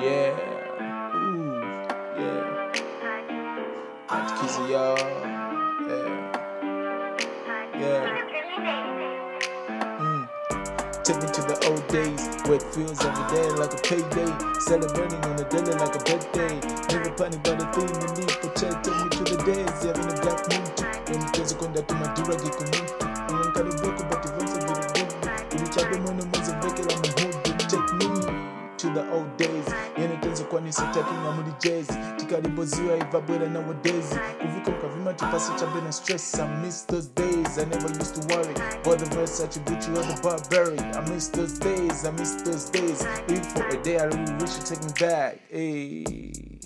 Yeah. Ooh, yeah. Aunt Kizzy, y'all. Yeah. Yeah. Mm. Take me to the old days where it feels every day like a payday. Celebrating on a daily like a birthday. Never planning but a thing in need for check. Take me to the days, yeah, in the black moon. When it days are going to Madura, get community. Unkari Boko, but the voice of the good. Unichabemone, Mozambique, to the old days. Yenetenzo kwanisa taking amuli jazz. Tikaliboziwa ivabwera nowadays. Kuvuka ukavima chipasi chabe na stress. I miss those days. I never used to worry. About the attribute you or the barbaric. I miss those days. I miss those days. If for a day i really wish you take me back. Hey